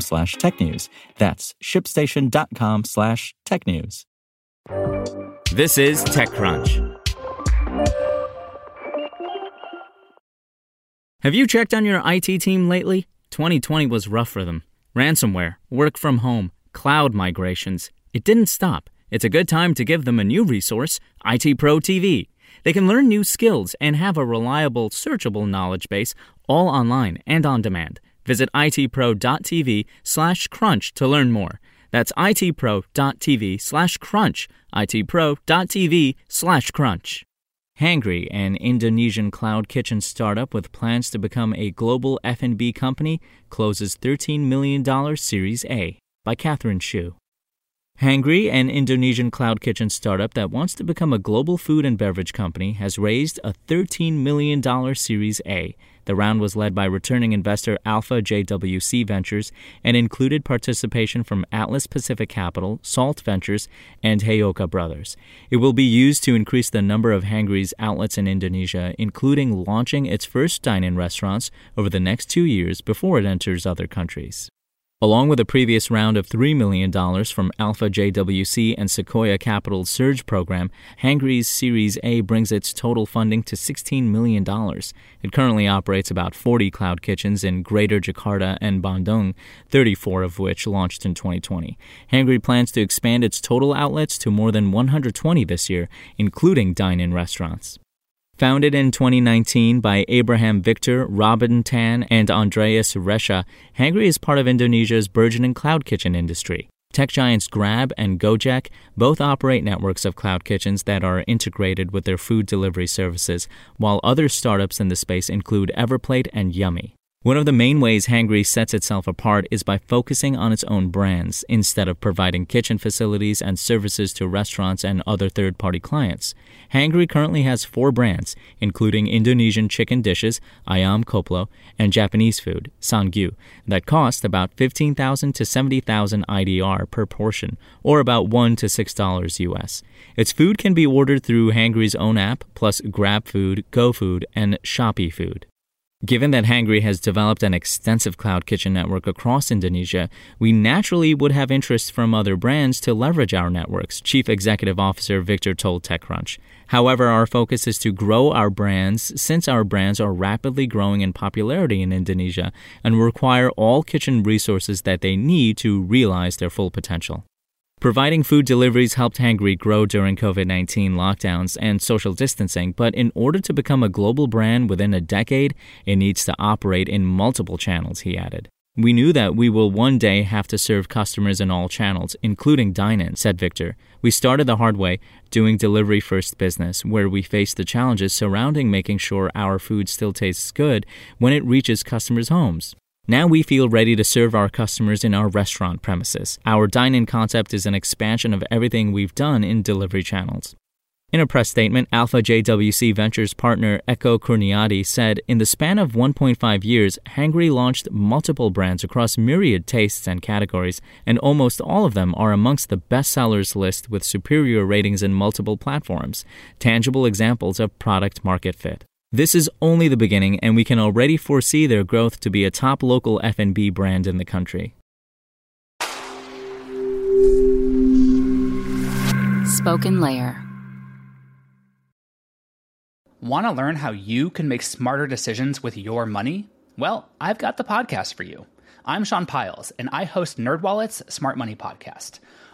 slash technews. That's shipstation.com slash technews. This is TechCrunch. Have you checked on your IT team lately? 2020 was rough for them. Ransomware, work from home, cloud migrations. It didn't stop. It's a good time to give them a new resource, IT Pro TV. They can learn new skills and have a reliable, searchable knowledge base all online and on demand. Visit itpro.tv slash crunch to learn more. That's itpro.tv slash crunch, itpro.tv slash crunch. Hangry, an Indonesian cloud kitchen startup with plans to become a global F&B company, closes $13 million Series A by Catherine Shu. Hangry, an Indonesian cloud kitchen startup that wants to become a global food and beverage company, has raised a $13 million Series A. The round was led by returning investor Alpha JWC Ventures and included participation from Atlas Pacific Capital, Salt Ventures, and Heyokha Brothers. It will be used to increase the number of Hangry's outlets in Indonesia, including launching its first dine in restaurants over the next two years before it enters other countries. Along with a previous round of $3 million from Alpha JWC and Sequoia Capital's Surge program, Hangry's Series A brings its total funding to $16 million. It currently operates about 40 cloud kitchens in Greater Jakarta and Bandung, 34 of which launched in 2020. Hangry plans to expand its total outlets to more than 120 this year, including dine in restaurants. Founded in 2019 by Abraham Viktor, Robin Tan, and Andreas Resha, Hangry is part of Indonesia's burgeoning cloud kitchen industry. Tech giants Grab and Gojek both operate networks of cloud kitchens that are integrated with their food delivery services, while other startups in the space include Everplate and Yummy. One of the main ways Hangry sets itself apart is by focusing on its own brands instead of providing kitchen facilities and services to restaurants and other third party clients. Hangry currently has four brands, including Indonesian chicken dishes, Ayam Koplo, and Japanese food, San Gyu, that cost about 15,000 to 70,000 IDR per portion, or about 1 to $6 US. Its food can be ordered through Hangry's own app, plus GrabFood, GoFood, and Shopee Food. Given that Hangry has developed an extensive cloud kitchen network across Indonesia, we naturally would have interest from other brands to leverage our networks, Chief Executive Officer Viktor told TechCrunch. However, our focus is to grow our brands since our brands are rapidly growing in popularity in Indonesia and require all kitchen resources that they need to realize their full potential. Providing food deliveries helped Hangry grow during COVID 19 lockdowns and social distancing, but in order to become a global brand within a decade, it needs to operate in multiple channels, he added. We knew that we will one day have to serve customers in all channels, including dine in, said Viktor. We started the hard way, doing delivery first business, where we faced the challenges surrounding making sure our food still tastes good when it reaches customers' homes. Now we feel ready to serve our customers in our restaurant premises. Our dine in concept is an expansion of everything we've done in delivery channels. In a press statement, Alpha JWC Ventures partner Eko Kurniadi said in the span of 1.5 years, Hangry launched multiple brands across myriad tastes and categories, and almost all of them are amongst the bestsellers list with superior ratings in multiple platforms, tangible examples of product market fit. This is only the beginning, and we can already foresee their growth to be a top local F&B brand in the country. Spoken Layer. Want to learn how you can make smarter decisions with your money? Well, I've got the podcast for you. I'm Sean Pyles, and I host NerdWallet's Smart Money Podcast.